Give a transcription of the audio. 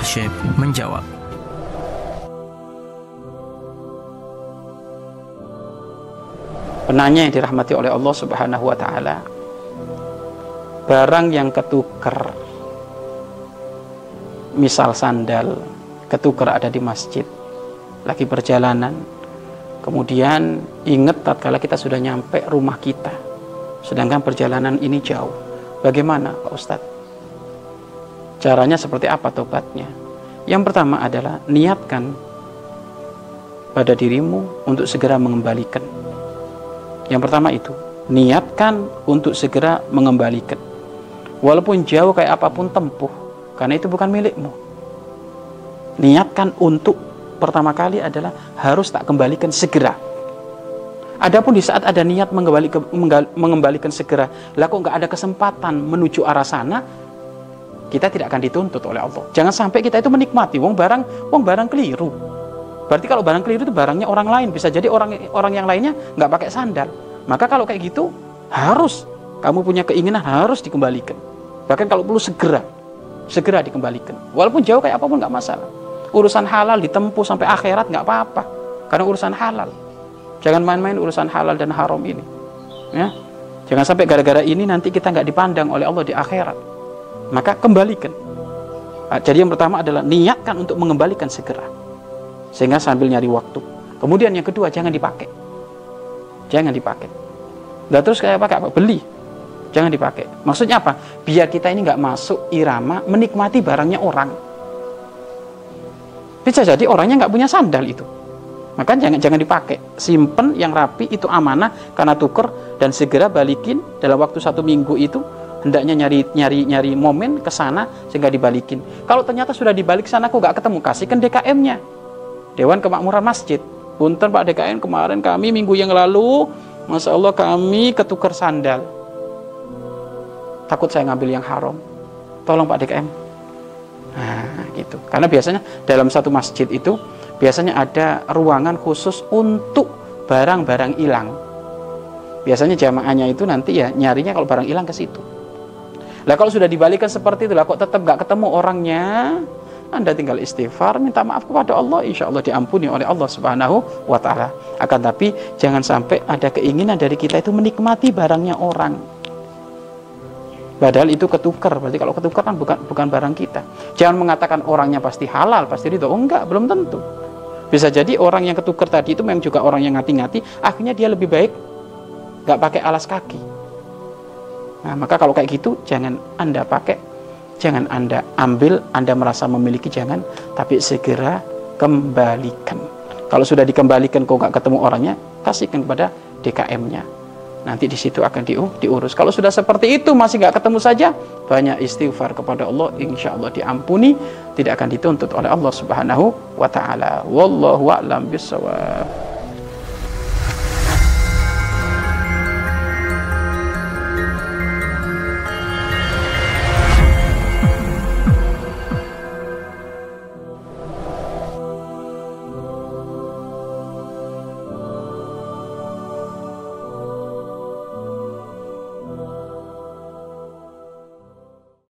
Syekh menjawab. Penanya yang dirahmati oleh Allah Subhanahu wa taala. Barang yang ketuker misal sandal ketuker ada di masjid lagi perjalanan kemudian ingat tatkala kita sudah nyampe rumah kita sedangkan perjalanan ini jauh bagaimana Pak Ustadz caranya seperti apa tobatnya yang pertama adalah niatkan pada dirimu untuk segera mengembalikan yang pertama itu niatkan untuk segera mengembalikan walaupun jauh kayak apa pun tempuh karena itu bukan milikmu. Niatkan untuk pertama kali adalah harus tak kembalikan segera. Adapun di saat ada niat mengembalikan, segera, lah kok nggak ada kesempatan menuju arah sana, kita tidak akan dituntut oleh Allah. Jangan sampai kita itu menikmati, wong barang, wong barang keliru. Berarti kalau barang keliru itu barangnya orang lain, bisa jadi orang orang yang lainnya nggak pakai sandal. Maka kalau kayak gitu harus kamu punya keinginan harus dikembalikan. Bahkan kalau perlu segera segera dikembalikan. Walaupun jauh kayak apa pun nggak masalah. Urusan halal ditempuh sampai akhirat nggak apa-apa. Karena urusan halal. Jangan main-main urusan halal dan haram ini. Ya. Jangan sampai gara-gara ini nanti kita nggak dipandang oleh Allah di akhirat. Maka kembalikan. Nah, jadi yang pertama adalah niatkan untuk mengembalikan segera. Sehingga sambil nyari waktu. Kemudian yang kedua jangan dipakai. Jangan dipakai. Dan terus kayak pakai apa? Beli jangan dipakai. Maksudnya apa? Biar kita ini nggak masuk irama menikmati barangnya orang. Bisa jadi orangnya nggak punya sandal itu. Maka jangan jangan dipakai. Simpen yang rapi itu amanah karena tuker dan segera balikin dalam waktu satu minggu itu hendaknya nyari nyari nyari momen ke sana sehingga dibalikin. Kalau ternyata sudah dibalik sana kok nggak ketemu, kasihkan DKM-nya. Dewan Kemakmuran Masjid. Punten Pak DKM kemarin kami minggu yang lalu, Masya Allah kami ketukar sandal takut saya ngambil yang haram tolong Pak DKM nah gitu karena biasanya dalam satu masjid itu biasanya ada ruangan khusus untuk barang-barang hilang biasanya jamaahnya itu nanti ya nyarinya kalau barang hilang ke situ lah kalau sudah dibalikan seperti itu lah kok tetap nggak ketemu orangnya anda tinggal istighfar, minta maaf kepada Allah, insya Allah diampuni oleh Allah Subhanahu wa Ta'ala. Akan tapi, jangan sampai ada keinginan dari kita itu menikmati barangnya orang. Padahal itu ketukar, berarti kalau ketukar kan bukan bukan barang kita. Jangan mengatakan orangnya pasti halal, pasti itu. Oh enggak, belum tentu. Bisa jadi orang yang ketukar tadi itu memang juga orang yang ngati-ngati, akhirnya dia lebih baik nggak pakai alas kaki. Nah, maka kalau kayak gitu jangan Anda pakai, jangan Anda ambil, Anda merasa memiliki jangan, tapi segera kembalikan. Kalau sudah dikembalikan kok nggak ketemu orangnya, kasihkan kepada DKM-nya nanti di situ akan diurus. Kalau sudah seperti itu masih nggak ketemu saja, banyak istighfar kepada Allah, insya Allah diampuni, tidak akan dituntut oleh Allah Subhanahu wa Ta'ala. Wallahu a'lam bishawab.